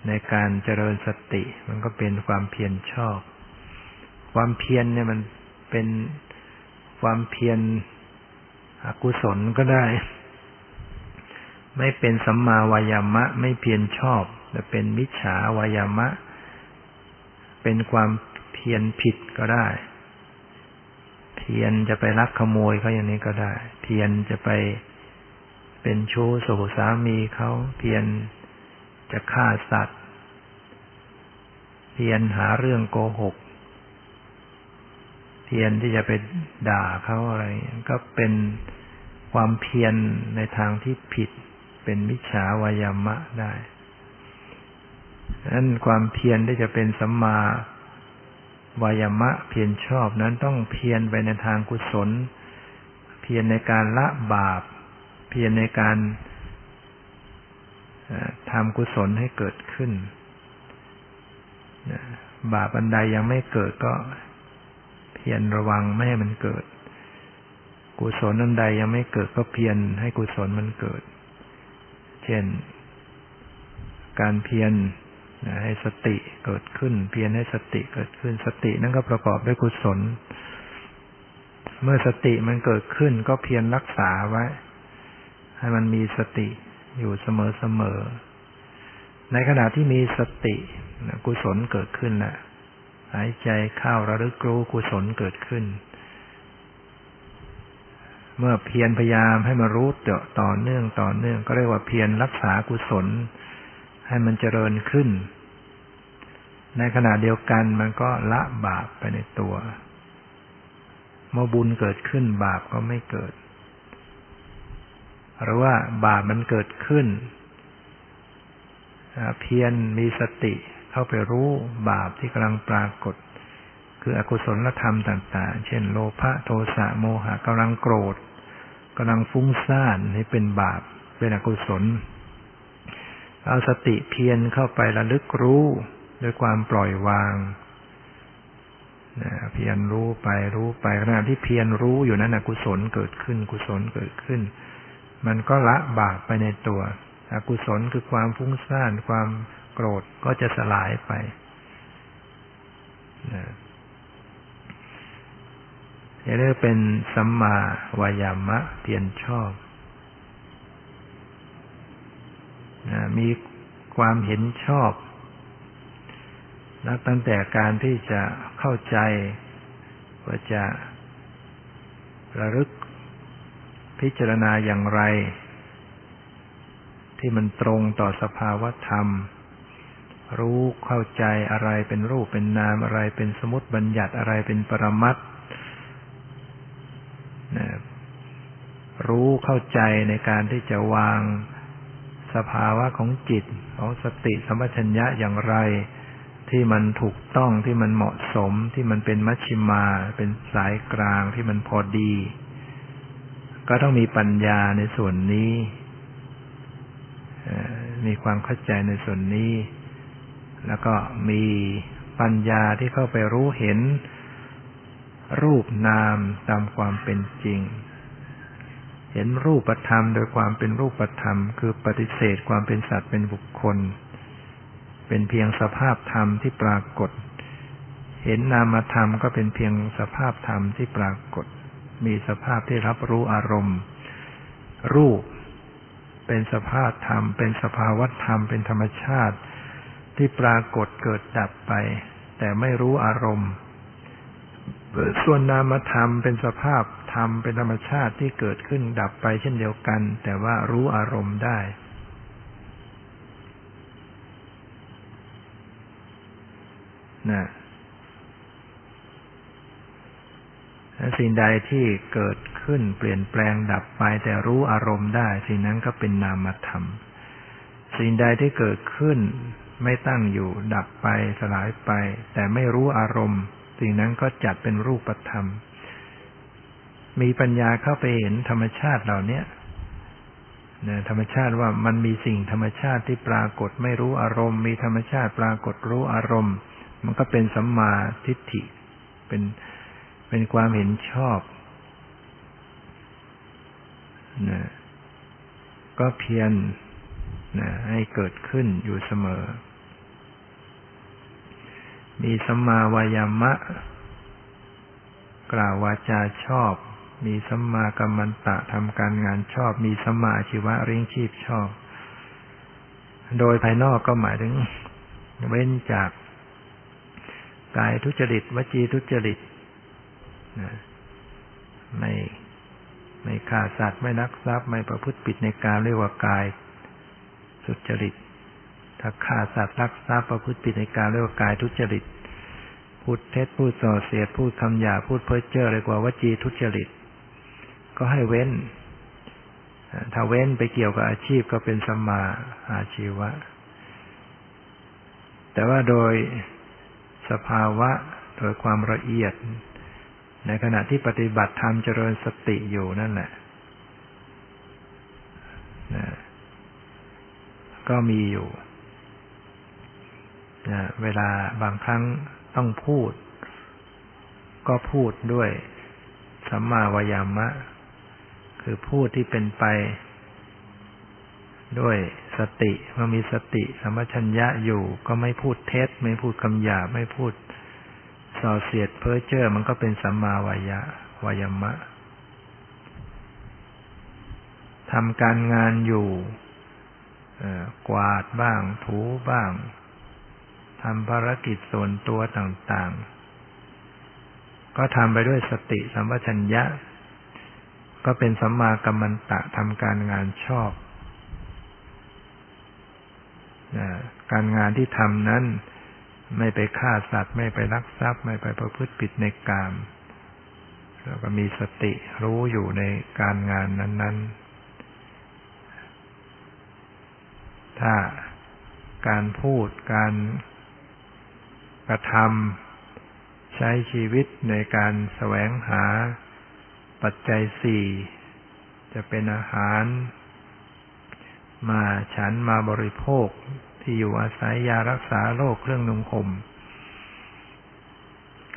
ในการเจริญสติ มันก็เป็นความเพียรชอบ ความเพียรเนี่ยมันเป็นความเพียรอกุศลก็ได้ ไม่เป็นสัมมาวายามะ ไม่เพียรชอบแต่เป็นมิจฉาวายามะ เป็นความเพียรผิดก็ได้ เพียรจะไปลักขโมยเขาอย่างนี้ก็ได้ เพียรจะไป เป็นชู้สู่สามีเขาเพียรจะฆ่าสัตว์ เพียรหาเรื่องโกหก เพียรที่จะไปด่าเขาอะไร ก็เป็นความเพียรในทางที่ผิด เป็นมิจฉาวายามะได้นั้นความเพียรที่จะเป็นสัมมาวายามะเพียรชอบนั้นต้องเพียรไปในทางกุศล เพียรในการละบาป พียรในการทำกุศลให้เกิดขึ้น บาปอันใดยังไม่เกิดก็เพียรระวังไม่ให้มันเกิด กุศลนั้นใดยังไม่เกิดก็เพียรให้กุศลมันเกิด เช่น การเพียรให้สติเกิดขึ้น เพียรให้สติเกิดขึ้น สตินั้นก็ประกอบด้วยกุศล เมื่อสติมันเกิดขึ้นก็เพียรรักษาไว้ ให้มันมีสติอยู่เสมอๆในขณะที่มีสติกุศลเกิดขึ้นแล้วหายใจเข้าระลึกรู้กุศลเกิดขึ้น เมื่อเพียรพยายามให้มารู้ต่อเนื่องต่อเนื่องก็เรียกว่าเพียรรักษากุศล ให้มันเจริญขึ้น ในขณะเดียวกันมันก็ละบาปไปในตัว เมื่อบุญเกิดขึ้นบาปก็ไม่เกิด หรือว่าบาปมันเกิดขึ้น เพียรมีสติเข้าไปรู้บาปที่กำลังปรากฏ คืออกุศลธรรมต่าง ๆ เช่น โลภะโทสะโมหะกำลังโกรธกำลังฟุ้งซ่านนี่เป็นบาปเป็นอกุศล เอาสติเพียรเข้าไประลึกรู้ด้วยความปล่อยวางเพียรรู้ไปรู้ไปขณะที่เพียรรู้อยู่นั้นอกุศลเกิดขึ้นกุศลเกิดขึ้น มันก็ละบาปไปในตัว อกุศลคือความฟุ้งซ่านความโกรธก็จะสลายไปนะเรียกเป็นสัมมาวายามะเพียรชอบนะมีความเห็นชอบนับตั้งแต่การที่จะเข้าใจว่าจะระลึก พิจารณาอย่างไร ที่มันตรงต่อสภาวธรรม รู้เข้าใจอะไรเป็นรูปเป็นนามอะไรเป็นสมุติบัญญัติอะไรเป็นปรมัตนะรู้เข้าใจในการที่จะวางสภาวะของจิตของสติสัมปชัญญะอย่างไร ที่มันถูกต้องที่มันเหมาะสมที่มันเป็นมัชชิมา เป็นสายกลางที่มันพอดี ก็ต้องมีปัญญาในส่วนนี้ มีความเข้าใจในส่วนนี้ แล้วก็มีปัญญาที่เข้าไปรู้เห็น รูปนามตามความเป็นจริง เห็นรูปธรรมโดยความเป็นรูปธรรม คือปฏิเสธความเป็นสัตว์เป็นบุคคล เป็นเพียงสภาพธรรมที่ปรากฏ เห็นนามธรรมก็เป็นเพียงสภาพธรรมที่ปรากฏ มีสภาพที่รับรู้อารมณ์ รูป เป็นสภาพธรรม เป็นสภาวธรรม เป็นธรรมชาติ ที่ปรากฏเกิดดับไป แต่ไม่รู้อารมณ์ ส่วนนามธรรมเป็นสภาพธรรม เป็นธรรมชาติที่เกิดขึ้นดับไปเช่นเดียวกัน แต่ว่ารู้อารมณ์ได้นะ สิ่งใดที่เกิดขึ้นเปลี่ยนแปลงดับไปแต่รู้อารมณ์ได้ สิ่งนั้นก็เป็นนามธรรม สิ่งใดที่เกิดขึ้นไม่ตั้งอยู่ดับไปสลายไป แต่ไม่รู้อารมณ์ สิ่งนั้นก็จัดเป็นรูปธรรม มีปัญญาเข้าไปเห็นธรรมชาติเหล่านี้นะธรรมชาติว่ามันมีสิ่งธรรมชาติที่ปรากฏไม่รู้อารมณ์ มีธรรมชาติปรากฏรู้อารมณ์ มันก็เป็นสัมมาทิฏฐิเป็น เป็นความเห็นชอบนะก็เพียรนะให้เกิดขึ้นอยู่เสมอ มีสัมมาวายามะ กล่าววาจาชอบ มีสัมมากัมมันตะทำการงานชอบ มีสัมมาชีวะเร่งชีพชอบ โดยภายนอกก็หมายถึง เว้นจากกายทุจริต วจีทุจริต ไม่ไม่ฆ่าสัตว์ไม่นักทรัพย์ไม่ประพฤติผิดในการเรียกว่ากาย สุจริต ถ้าฆ่าสัตว์รักทรัพย์ประพฤติผิดในการเรียกว่ากายทุจริตพูดเท็จพูดส่อเสียดพูดคำหยาพูดเพ้อเจ้อเรียกว่าวจีทุจริต ก็ให้เว้น ถ้าเว้นไปเกี่ยวกับอาชีพก็เป็นสมาอาชีวะ แต่ว่าโดยสภาวะโดยความละเอียด ในขณะที่ปฏิบัติธรรมเจริญสติอยู่นั่นแหละก็มีอยู่นะเวลาบางครั้งต้องพูด ก็พูดด้วยสัมมาวายามะ คือพูดที่เป็นไป ด้วยสติเมื่อมีสติสัมปชัญญะอยู่ ก็ไม่พูดเท็จ ไม่พูดคำหยาไม่พูด ส่อเสียดเพ้อเจ้อมันก็เป็นสัมมาวายะวายมะทำการงานอยู่กวาดบ้าง ถูบ้างทำภารกิจส่วนตัวต่างๆ ก็ทำไปด้วยสติสัมปชัญญะ ก็เป็นสัมมากัมมันตะทำการงานชอบ การงานที่ทำนั้น ไม่ไปฆ่าสัตว์ ไม่ไปลักทรัพย์ ไม่ไปประพฤติผิดในกาม แล้วก็มีสติรู้อยู่ในการงานนั้น ๆ ถ้าการพูดการกระทำใช้ชีวิตในการแสวงหาปัจจัยสี่จะเป็นอาหาร มาฉันมาบริโภค ที่อยู่อาศัยยารักษาโรคเครื่องนุ่งห่ม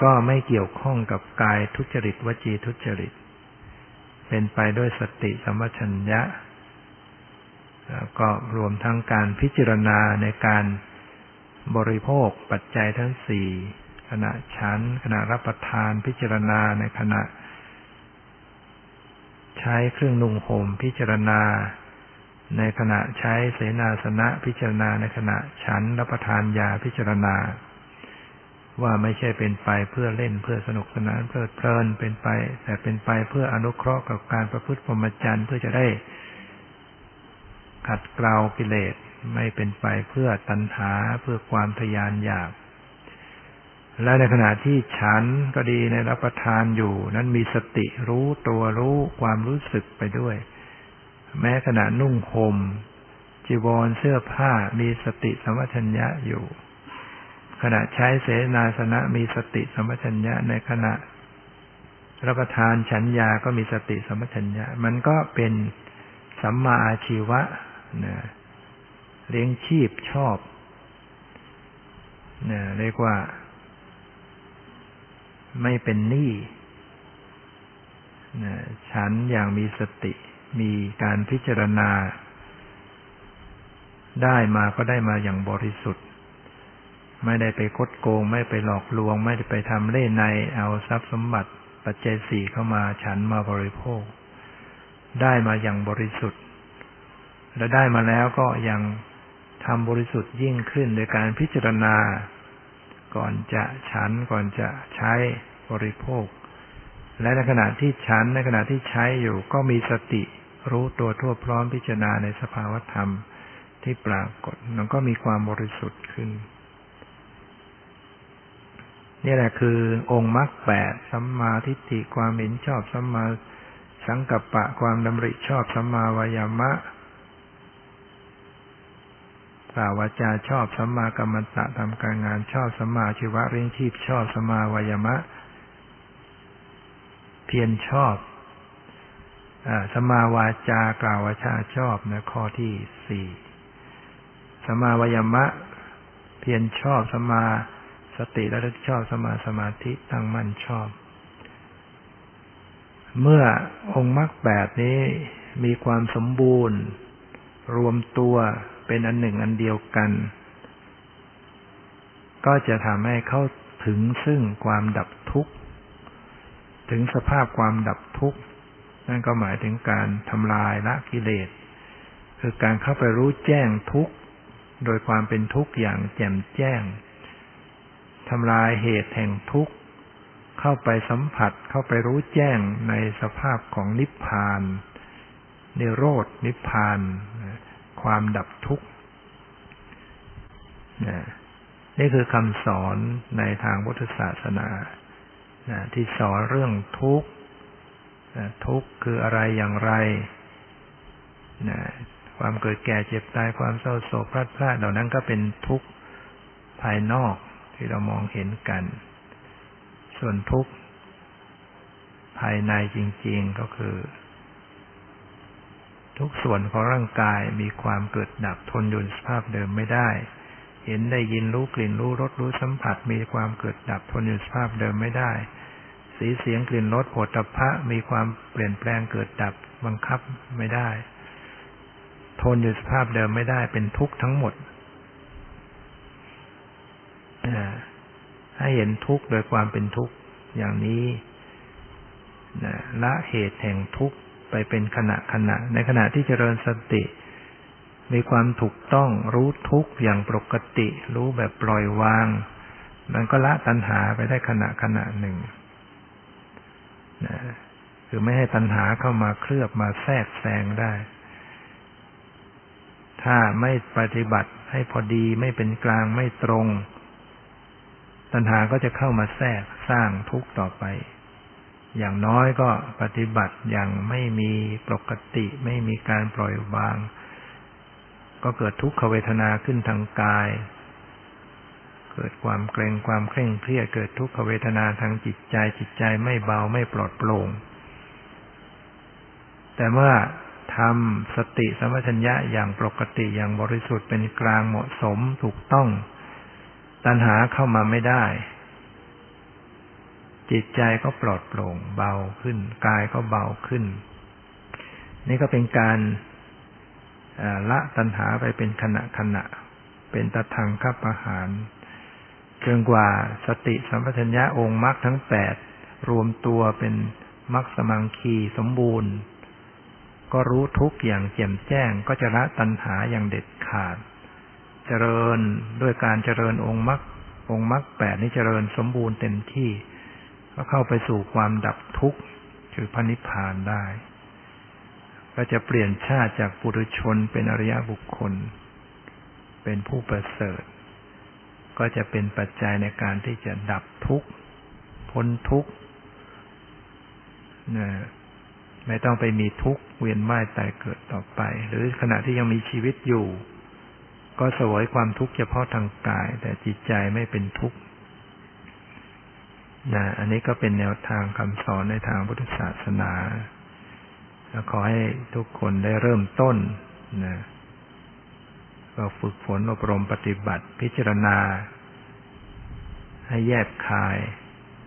ก็ไม่เกี่ยวข้องกับกายทุจริตวจีทุจริต เป็นไปด้วยสติสัมปชัญญะแล้วก็รวมทั้งการพิจารณาในการบริโภคปัจจัยทั้งสี่ขณะฉันขณะรับประทานพิจารณาในขณะ ใช้เครื่องนุ่งห่มพิจารณา ในขณะใช้เสนาสนะพิจารณาในขณะฉันรับประทานยาพิจารณา ว่าไม่ใช่เป็นไปเพื่อเล่นเพื่อสนุกสนานเพลิดเพลินเป็นไป แต่เป็นไปเพื่ออนุเคราะห์กับการประพฤติพรหมจรรย์เพื่อจะได้ขัดเกลากิเลสไม่เป็นไปเพื่อตัณหาเพื่อความทยานอยาก และในขณะที่ฉันก็ดีในรับประทานอยู่ นั้นมีสติรู้ตัวรู้ความรู้สึกไปด้วย แม้ขณะนุ่งห่มจีวรเสื้อผ้ามีสติสัมปชัญญะอยู่ ขณะใช้เสนาสนะมีสติสัมปชัญญะในขณะรับประทานฉันยาก็มีสติสัมปชัญญะ มันก็เป็นสัมมาอาชีวะนะเลี้ยงชีพชอบเนี่ยเรียกว่า ไม่เป็นหนี้ฉันอย่างมีสติ มีการพิจารณา ได้มาก็ได้มาอย่างบริสุทธิ์ ไม่ได้ไปคดโกง ไม่ไปหลอกลวง ไม่ได้ไปทำเล่ในเอาทรัพย์สมบัติ ปัจเจสี่เข้ามาฉันมาบริโภค ได้มาอย่างบริสุทธิ์ และได้มาแล้วก็ยังทำบริสุทธิ์ยิ่งขึ้นโดยการพิจารณา ก่อนจะฉันก่อนจะใช้บริโภค และในขณะที่ฉันในขณะที่ใช้อยู่ก็มีสติ รู้ตัวทั่วพร้อมพิจารณาในสภาวธรรมที่ปรากฏมันก็มีความบริสุทธิ์ขึ้น นี่แหละคือองค์มรรคแปดสัมมาทิฏฐิความเห็นชอบสัมมาสังกัปปะความดำริชอบสัมมาวายามะกล่าววาจาชอบสัมมากัมมันตะทำการงานชอบสัมมาชีวะเร่งชีพชอบสัมมาวายมะ เพียรชอบ สมาวาจากล่าววาจาชอบนะข้อที่สี่สมาวายมะ เพียรชอบสมาสติและชอบสมมาสมาธิตั้งมั่นชอบ เมื่อองค์มรรคแปดนี้มีความสมบูรณ์ รวมตัวเป็นอันหนึ่งอันเดียวกัน ก็จะทำให้เข้าถึงซึ่งความดับทุกข์ ถึงสภาพความดับทุกข์ นั่นก็หมายถึงการทำลายละกิเลส คือการเข้าไปรู้แจ้งทุกข์ โดยความเป็นทุกข์อย่างแจ่มแจ้งทำลายเหตุแห่งทุกข์ เข้าไปสัมผัสเข้าไปรู้แจ้งในสภาพของนิพพานนิโรดนิพพาน ความดับทุกข์นี่คือคำสอนในทางพุทธศาสนาที่สอนเรื่องทุกข์ ทุกข์คืออะไรอย่างไรความเกิดแก่เจ็บตายความเศร้าโศกพลาดพลาดเหล่านั้นก็เป็นทุกข์ภายนอกที่เรามองเห็นกัน ส่วนทุกข์ภายในจริง ๆก็คือ ทุกส่วนของร่างกายมีความเกิดดับทนอยู่สภาพเดิมไม่ได้ เห็นได้ยินรู้กลิ่นรู้รสรู้สัมผัส มีความเกิดดับทนอยู่สภาพเดิมไม่ได้ สีเสียงกลิ่นรสโผฏฐัพพะมีความเปลี่ยนแปลงเกิดดับบังคับไม่ได้ ทนอยู่สภาพเดิมไม่ได้เป็นทุกข์ทั้งหมดให้เห็นทุกข์โดยความเป็นทุกข์อย่างนี้ละเหตุแห่งทุกข์ไปเป็นขณะขณะ ในขณะที่เจริญสติ มีความถูกต้องรู้ทุกข์อย่างปกติ รู้แบบปล่อยวาง มันก็ละตัณหาไปได้ขณะขณะหนึ่ง นะคือไม่ให้ตัณหาเข้ามาเคลือบมาแทรกแซงได้ ถ้าไม่ปฏิบัติให้พอดีไม่เป็นกลางไม่ตรง ตัณหาก็จะเข้ามาแทรกสร้างทุกข์ต่อไป อย่างน้อยก็ปฏิบัติอย่างไม่มีปกติ ไม่มีการปล่อยวาง ก็เกิดทุกขเวทนาขึ้นทางกาย เกิดความเกรงความเคร่งเครียดเกิดทุกขเวทนาทางจิตใจจิตใจไม่เบาไม่ปลอดโปร่ง แต่เมื่อทำสติสมปชัญญะอย่างปกติอย่างบริสุทธิ์เป็นกลางเหมาะสมถูกต้อง ตัณหาเข้ามาไม่ได้ จิตใจก็ปลอดโปร่ง เบาขึ้น กายก็เบาขึ้น นี่ก็เป็นการละตัณหาไปเป็นขณะขณะ เป็นตะทางขับอาหาร จนกว่าสติสัมปชัญญะองค์มรรคทั้งแปดรวมตัวเป็นมรรคสมังคีสมบูรณ์ ก็รู้ทุกอย่างแจ่มแจ้งก็จะละตัณหาอย่างเด็ดขาด เจริญด้วยการเจริญองค์มรรคองค์มรรคแปดนี้เจริญสมบูรณ์เต็มที่ ก็เข้าไปสู่ความดับทุกข์คือพระนิพพานได้ ก็จะเปลี่ยนชาติจากปุถุชนเป็นอริยบุคคล เป็นผู้ประเสริฐ ก็จะเป็นปัจจัยในการที่จะดับทุกข์พ้นทุกข์นะไม่ต้องไปมีทุกข์เวียนว่ายตายเกิดต่อไป หรือขณะที่ยังมีชีวิตอยู่ ก็สวยความทุกข์เฉพาะทางกาย แต่จิตใจไม่เป็นทุกข์นะอันนี้ก็เป็นแนวทางคำสอนในทางพุทธศาสนาแล้วขอให้ทุกคนได้เริ่มต้นนะ ก็ฝึกฝนอบรมปฏิบัติ พิจารณา ให้แยกคาย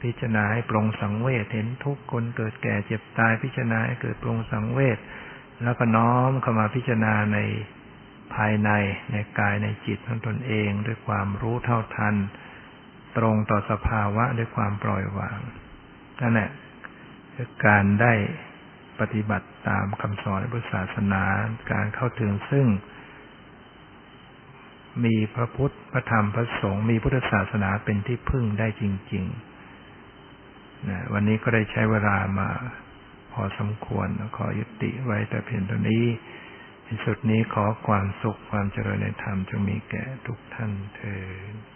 พิจารณาให้ปรงสังเวชเห็นทุกคนเกิดแก่เจ็บตาย พิจารณาให้เกิดปรงสังเวชแล้วก็น้อมเข้ามาพิจารณาในภายในในกายในจิตของตนเอง ด้วยความรู้เท่าทัน ตรงต่อสภาวะด้วยความปล่อยวางนั่นแหละคือการได้ปฏิบัติตามคำสอนในพุทธศาสนา การเข้าถึงซึ่ง มีพระพุทธ พระธรรม พระสงฆ์ มีพุทธศาสนาเป็นที่พึ่งได้จริงๆนะวันนี้ก็ได้ใช้เวลามาพอสมควรขอยุติไว้แต่เพียงเท่านี้ในสุดนี้ขอความสุขความเจริญในธรรมจงมีแก่ทุกท่านเถิด